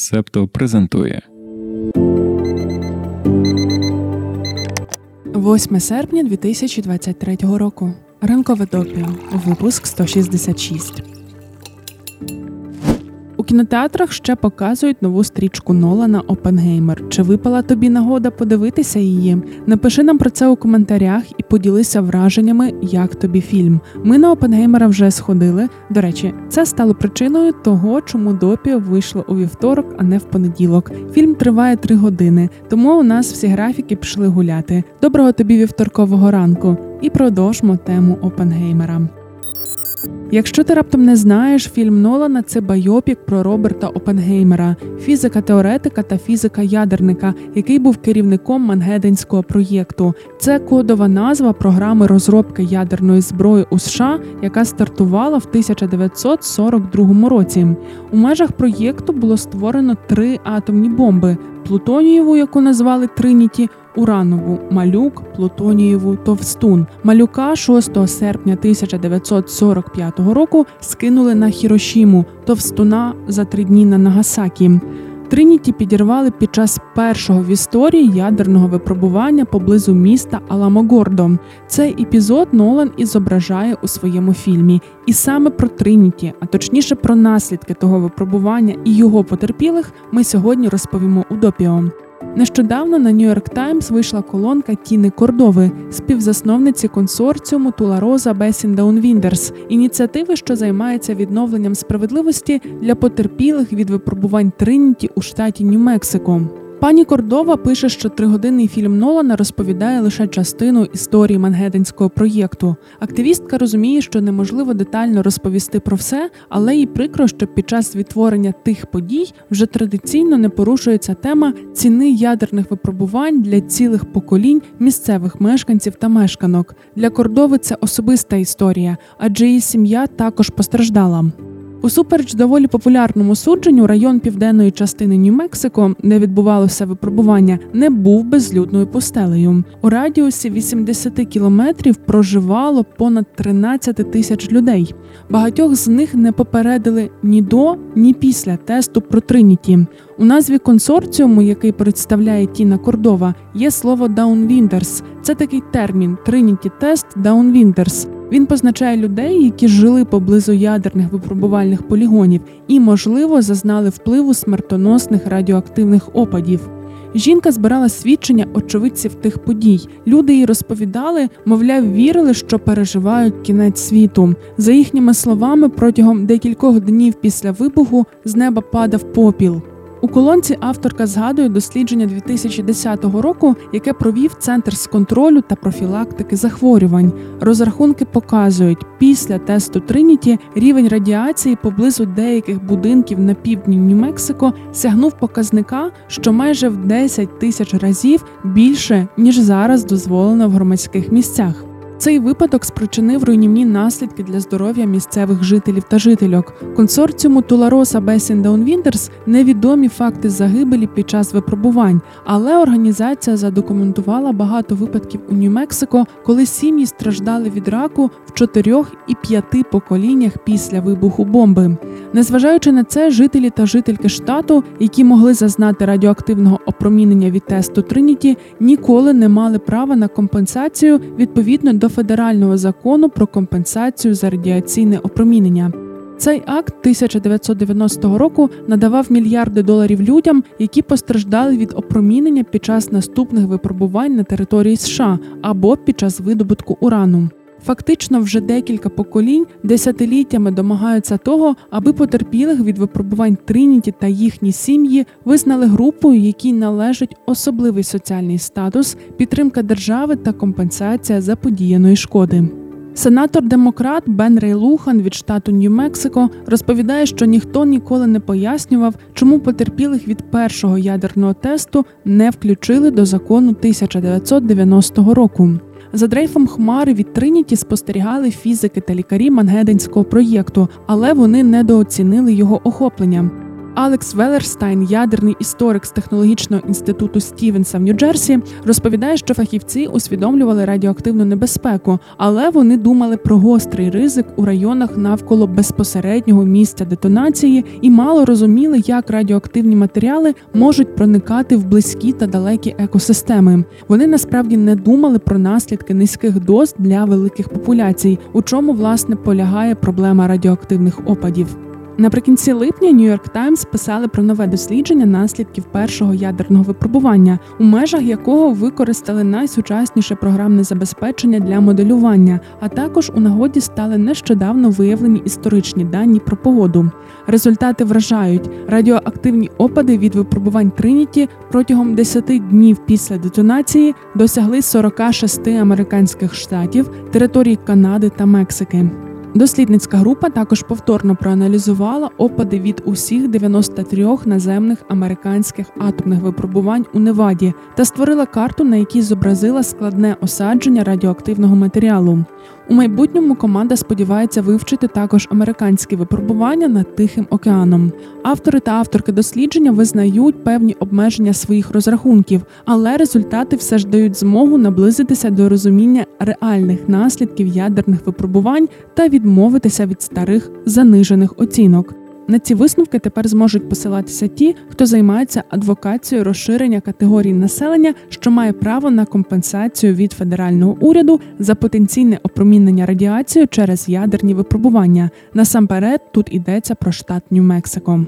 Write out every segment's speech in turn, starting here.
Септо презентує 8 серпня 2023 року. Ранкове допіо. Випуск 166. Кінотеатрах ще показують нову стрічку Нолана Опенгеймер. Чи випала тобі нагода подивитися її? Напиши нам про це у коментарях і поділися враженнями, як тобі фільм. Ми на Опенгеймера вже сходили. До речі, це стало причиною того, чому допіо вийшло у вівторок, а не в понеділок. Фільм триває три години, тому у нас всі графіки пішли гуляти. Доброго тобі вівторкового ранку! І продовжмо тему Опенгеймера. Якщо ти раптом не знаєш, фільм Нолана це байопік про Роберта Опенгеймера, фізика-теоретика та фізика-ядерника, який був керівником Мангеденського проєкту. Це кодова назва програми розробки ядерної зброї у США, яка стартувала в 1942 році. У межах проєкту було створено три атомні бомби: плутонієву, яку назвали Триніті, уранову малюк, плутонієву товстун. Малюка 6 серпня 1945 року скинули на Хірошіму, товстуна за три дні на Нагасакі. Триніті підірвали під час першого в історії ядерного випробування поблизу міста Аламогордо. Цей епізод Нолан і зображає у своєму фільмі. І саме про Триніті, а точніше про наслідки того випробування і його потерпілих, ми сьогодні розповімо у допіо. Нещодавно на York Times вийшла колонка Тіни Кордови, співзасновниці консорціуму Tularosa Basin Downwinders, ініціативи, що займається відновленням справедливості для потерпілих від випробувань Триніті у штаті Нью-Мексико. Пані Кордова пише, що тригодинний фільм Нолана розповідає лише частину історії Мангеттенського проєкту. Активістка розуміє, що неможливо детально розповісти про все, але їй прикро, що під час відтворення тих подій вже традиційно не порушується тема ціни ядерних випробувань для цілих поколінь місцевих мешканців та мешканок. Для Кордови це особиста історія, адже її сім'я також постраждала. Усупереч доволі популярному судженню, район південної частини Нью-Мексико, де відбувалося випробування, не був безлюдною пустелею. У радіусі 80 кілометрів проживало понад 13 тисяч людей. Багатьох з них не попередили ні до, ні після тесту про Триніті. У назві консорціуму, який представляє Тіна Кордова, є слово Даунвіндерс. Це такий термін Trinity Test Downwinders. Він позначає людей, які жили поблизу ядерних випробувальних полігонів і, можливо, зазнали впливу смертоносних радіоактивних опадів. Жінка збирала свідчення очевидців тих подій. Люди їй розповідали, мовляв, вірили, що переживають кінець світу. За їхніми словами, протягом декількох днів після вибуху з неба падав попіл. У колонці авторка згадує дослідження 2010 року, яке провів Центр з контролю та профілактики захворювань. Розрахунки показують, після тесту Триніті рівень радіації поблизу деяких будинків на півдні Нью-Мексико сягнув показника, що майже в 10 тисяч разів більше ніж зараз дозволено в громадських місцях. Цей випадок спричинив руйнівні наслідки для здоров'я місцевих жителів та жительок. Консорціуму Tularosa Basin Downwinders не відомі факти загибелі під час випробувань, але організація задокументувала багато випадків у Нью-Мексико, коли сім'ї страждали від раку в чотирьох і п'яти поколіннях після вибуху бомби. Незважаючи на це, жителі та жительки штату, які могли зазнати радіоактивного опромінення від тесту Триніті, ніколи не мали права на компенсацію відповідно до федерального закону про компенсацію за радіаційне опромінення. Цей акт 1990 року надавав мільярди доларів людям, які постраждали від опромінення під час наступних випробувань на території США або під час видобутку урану. Фактично, вже декілька поколінь десятиліттями домагаються того, аби потерпілих від випробувань Триніті та їхні сім'ї визнали групою, якій належить особливий соціальний статус, підтримка держави та компенсація заподіяної шкоди. Сенатор демократ Бен Рейлухан від штату Нью-Мексико розповідає, що ніхто ніколи не пояснював, чому потерпілих від першого ядерного тесту не включили до закону 1990 року. За дрейфом хмари від Триніті спостерігали фізики та лікарі Мангеденського проєкту, але вони недооцінили його охоплення. Алекс Велерстайн, ядерний історик з технологічного інституту Стівенса в Нью-Джерсі, розповідає, що фахівці усвідомлювали радіоактивну небезпеку, але вони думали про гострий ризик у районах навколо безпосереднього місця детонації і мало розуміли, як радіоактивні матеріали можуть проникати в близькі та далекі екосистеми. Вони насправді не думали про наслідки низьких доз для великих популяцій, у чому власне полягає проблема радіоактивних опадів. Наприкінці липня Нью-Йорк Таймс писали про нове дослідження наслідків першого ядерного випробування, у межах якого використали найсучасніше програмне забезпечення для моделювання, а також у нагоді стали нещодавно виявлені історичні дані про погоду. Результати вражають радіоактивні опади від випробувань Триніті протягом 10 днів після детонації досягли 46 американських штатів, територій Канади та Мексики. Дослідницька група також повторно проаналізувала опади від усіх 93 наземних американських атомних випробувань у Неваді та створила карту, на якій зобразила складне осадження радіоактивного матеріалу. У майбутньому команда сподівається вивчити також американські випробування над Тихим океаном. Автори та авторки дослідження визнають певні обмеження своїх розрахунків, але результати все ж дають змогу наблизитися до розуміння реальних наслідків ядерних випробувань та відмовитися від старих занижених оцінок. На ці висновки тепер зможуть посилатися ті, хто займається адвокацією розширення категорій населення, що має право на компенсацію від федерального уряду за потенційне опромінення радіацією через ядерні випробування. Насамперед тут йдеться про штат Нью-Мексико.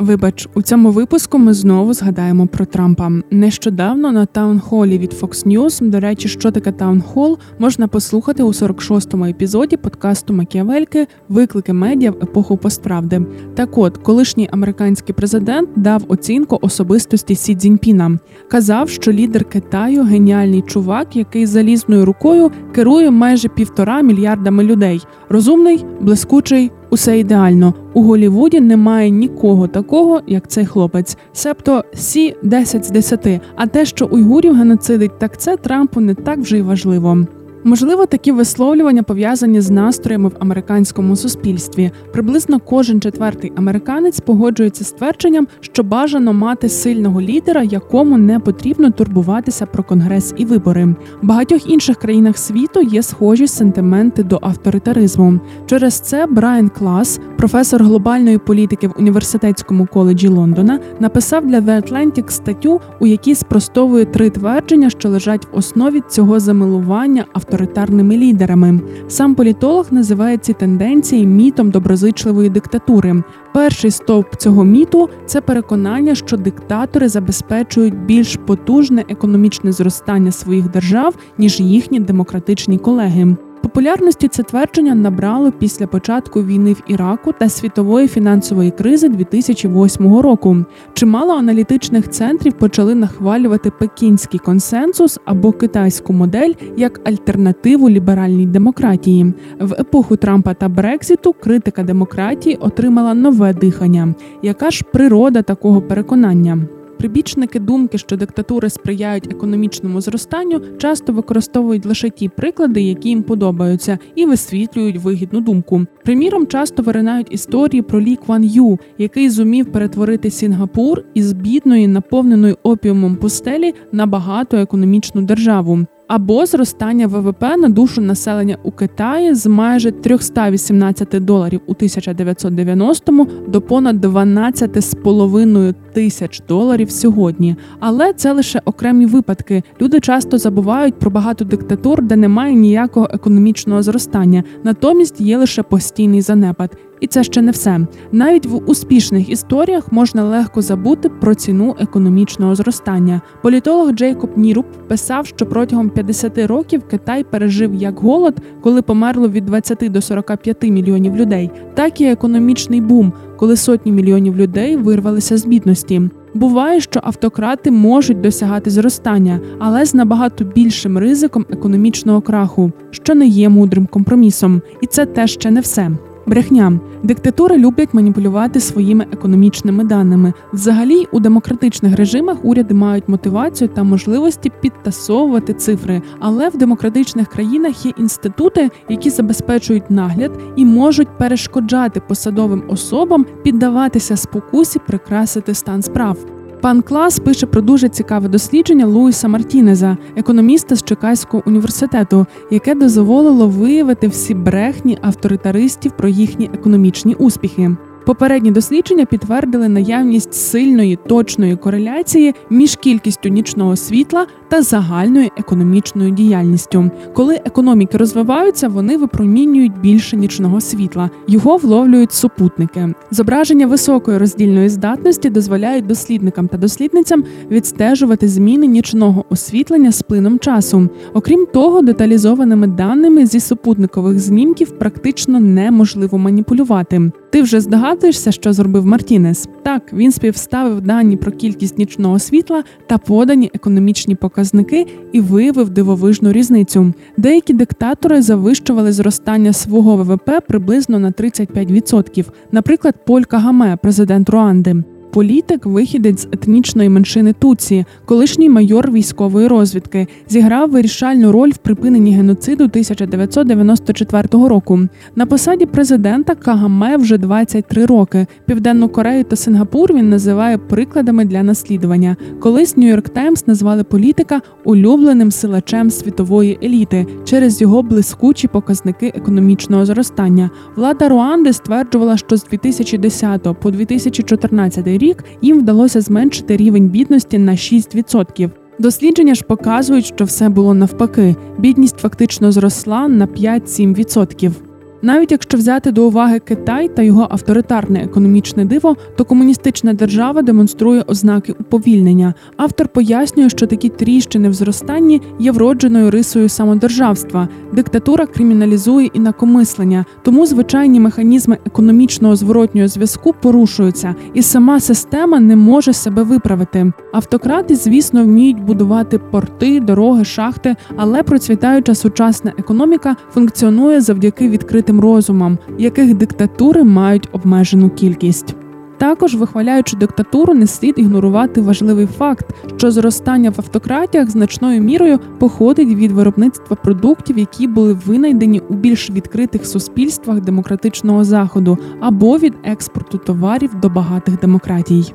Вибач, у цьому випуску ми знову згадаємо про Трампа. Нещодавно на таунхолі від Fox News, До речі, що таке таунхол, можна послухати у 46-му епізоді подкасту Макіавельки Виклики медіа в епоху постправди. Так от, колишній американський президент дав оцінку особистості Сі Цзіньпіна. Казав, що лідер Китаю геніальний чувак, який залізною рукою керує майже півтора мільярдами людей. Розумний, блискучий, Усе ідеально у Голівуді немає нікого такого, як цей хлопець, себто сі 10 з 10. А те, що уйгурів геноцидить, так це Трампу не так вже й важливо. Можливо, такі висловлювання пов'язані з настроями в американському суспільстві. Приблизно кожен четвертий американець погоджується з твердженням, що бажано мати сильного лідера, якому не потрібно турбуватися про конгрес і вибори. В багатьох інших країнах світу є схожі сентименти до авторитаризму. Через це Брайан Клас, професор глобальної політики в університетському коледжі Лондона, написав для The Atlantic статтю, у якій спростовує три твердження, що лежать в основі цього замилування авторитарними лідерами. Сам політолог називає ці тенденції мітом доброзичливої диктатури. Перший стовп цього міту це переконання, що диктатори забезпечують більш потужне економічне зростання своїх держав ніж їхні демократичні колеги. Популярності це твердження набрало після початку війни в Іраку та світової фінансової кризи 2008 року. Чимало аналітичних центрів почали нахвалювати пекінський консенсус або китайську модель як альтернативу ліберальній демократії. В епоху Трампа та Брекзіту критика демократії отримала нове дихання. Яка ж природа такого переконання? Прибічники думки, що диктатури сприяють економічному зростанню, часто використовують лише ті приклади, які їм подобаються, і висвітлюють вигідну думку. Приміром, часто виринають історії про Лі Кван Ю, який зумів перетворити Сінгапур із бідної, наповненої опіумом пустелі на багату економічну державу або зростання ВВП на душу населення у Китаї з майже 318 доларів у 1990-му до понад 12,5 тисяч доларів сьогодні. Але це лише окремі випадки. Люди часто забувають про багато диктатур, де немає ніякого економічного зростання, натомість є лише постійний занепад. І це ще не все. Навіть в успішних історіях можна легко забути про ціну економічного зростання. Політолог Джейкоб Ніруб писав, що протягом 50 років Китай пережив як голод, коли померло від 20 до 45 мільйонів людей, так і економічний бум, коли сотні мільйонів людей вирвалися з бідності. Буває, що автократи можуть досягати зростання, але з набагато більшим ризиком економічного краху, що не є мудрим компромісом, і це теж ще не все. Брехня. Диктатури люблять маніпулювати своїми економічними даними. Взагалі, у демократичних режимах уряди мають мотивацію та можливості підтасовувати цифри. Але в демократичних країнах є інститути, які забезпечують нагляд і можуть перешкоджати посадовим особам піддаватися спокусі прикрасити стан справ. Пан Клас пише про дуже цікаве дослідження Луїса Мартінеза, економіста з Чекайського університету, яке дозволило виявити всі брехні авторитаристів про їхні економічні успіхи. Попередні дослідження підтвердили наявність сильної точної кореляції між кількістю нічного світла та загальною економічною діяльністю. Коли економіки розвиваються, вони випромінюють більше нічного світла. Його вловлюють супутники. Зображення високої роздільної здатності дозволяють дослідникам та дослідницям відстежувати зміни нічного освітлення з плином часу. Окрім того, деталізованими даними зі супутникових знімків практично неможливо маніпулювати. Ти вже здогадуєшся, що зробив Мартінес? Так, він співставив дані про кількість нічного світла та подані економічні показники і виявив дивовижну різницю. Деякі диктатори завищували зростання свого ВВП приблизно на 35%. Наприклад, Поль Кагаме, президент Руанди. Політик, вихідець з етнічної меншини Туці, колишній майор військової розвідки, зіграв вирішальну роль в припиненні геноциду 1994 року. На посаді президента Кагаме вже 23 роки. Південну Корею та Сингапур він називає прикладами для наслідування. Колись Нью-Йорк Таймс назвали політика улюбленим силачем світової еліти через його блискучі показники економічного зростання. Влада Руанди стверджувала, що з 2010 по 2014 рік їм вдалося зменшити рівень бідності на 6%. Дослідження ж показують, що все було навпаки. Бідність фактично зросла на 5-7%. Навіть якщо взяти до уваги Китай та його авторитарне економічне диво, то комуністична держава демонструє ознаки уповільнення. Автор пояснює, що такі тріщини в зростанні є вродженою рисою самодержавства. Диктатура криміналізує інакомислення, тому звичайні механізми економічного зворотнього зв'язку порушуються, і сама система не може себе виправити. Автократи, звісно, вміють будувати порти, дороги, шахти, але процвітаюча сучасна економіка функціонує завдяки відкритим розумам, яких диктатури мають обмежену кількість. Також, вихваляючи диктатуру, не слід ігнорувати важливий факт, що зростання в автократіях значною мірою походить від виробництва продуктів, які були винайдені у більш відкритих суспільствах демократичного заходу, або від експорту товарів до багатих демократій.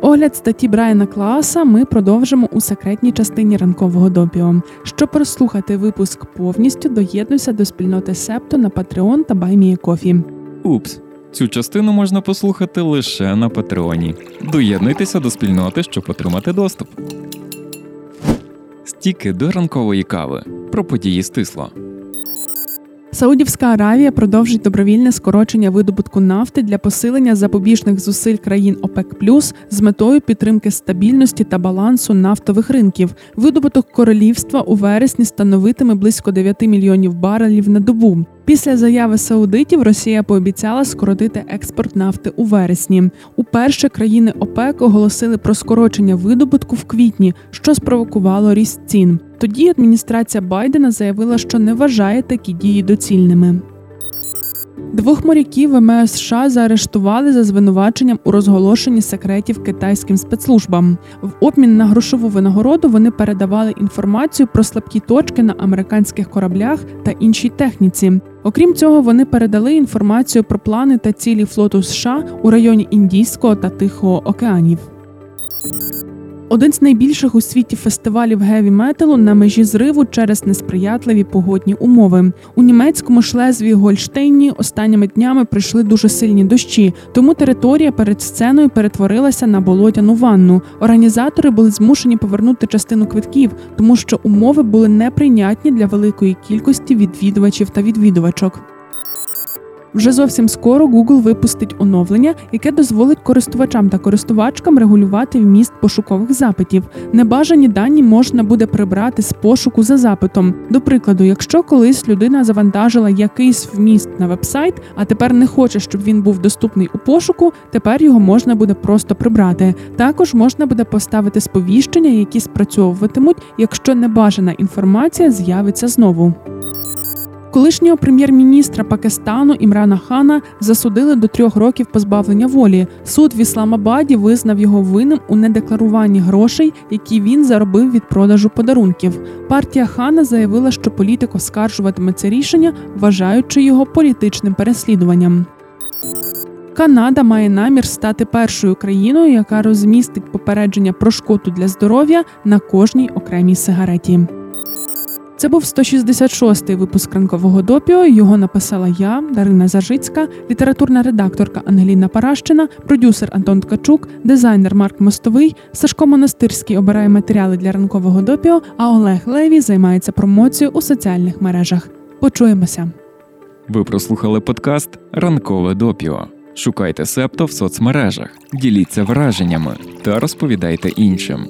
Огляд статті Брайана Клауса ми продовжимо у секретній частині ранкового допіо. Щоб прослухати випуск повністю, доєднуйся до спільноти Септо на Patreon та BuyMeACoffee. Упс, цю частину можна послухати лише на Патреоні. Доєднуйтеся до спільноти, щоб отримати доступ. Стіки до ранкової кави про події стисло. Саудівська Аравія продовжить добровільне скорочення видобутку нафти для посилення запобіжних зусиль країн ОПЕК з метою підтримки стабільності та балансу нафтових ринків. Видобуток королівства у вересні становитиме близько 9 мільйонів барелів на добу. Після заяви саудитів Росія пообіцяла скоротити експорт нафти у вересні. Уперше країни ОПЕК оголосили про скорочення видобутку в квітні, що спровокувало ріст цін. Тоді адміністрація Байдена заявила, що не вважає такі дії доцільними. Двох моряків ВМС США заарештували за звинуваченням у розголошенні секретів китайським спецслужбам. В обмін на грошову винагороду вони передавали інформацію про слабкі точки на американських кораблях та іншій техніці. Окрім цього, вони передали інформацію про плани та цілі флоту США у районі Індійського та Тихого океанів. Один з найбільших у світі фестивалів геві металу на межі зриву через несприятливі погодні умови. У німецькому шлезві Гольштейні останніми днями прийшли дуже сильні дощі, тому територія перед сценою перетворилася на болотяну ванну. Організатори були змушені повернути частину квитків, тому що умови були неприйнятні для великої кількості відвідувачів та відвідувачок. Вже зовсім скоро Google випустить оновлення, яке дозволить користувачам та користувачкам регулювати вміст пошукових запитів. Небажані дані можна буде прибрати з пошуку за запитом. До прикладу, якщо колись людина завантажила якийсь вміст на вебсайт, а тепер не хоче, щоб він був доступний у пошуку, тепер його можна буде просто прибрати. Також можна буде поставити сповіщення, які спрацьовуватимуть, якщо небажана інформація з'явиться знову. Колишнього прем'єр-міністра Пакистану Імрана Хана засудили до трьох років позбавлення волі. Суд в Ісламабаді визнав його винним у недекларуванні грошей, які він заробив від продажу подарунків. Партія Хана заявила, що політик оскаржуватиме це рішення, вважаючи його політичним переслідуванням. Канада має намір стати першою країною, яка розмістить попередження про шкоду для здоров'я на кожній окремій сигареті. Це був 166-й випуск ранкового допіо. Його написала я, Дарина Зажицька, літературна редакторка Ангеліна Паращина, продюсер Антон Ткачук, дизайнер Марк Мостовий, Сашко Монастирський обирає матеріали для ранкового допіо. А Олег Леві займається промоцією у соціальних мережах. Почуємося. Ви прослухали подкаст Ранкове допіо. Шукайте септо в соцмережах, діліться враженнями та розповідайте іншим.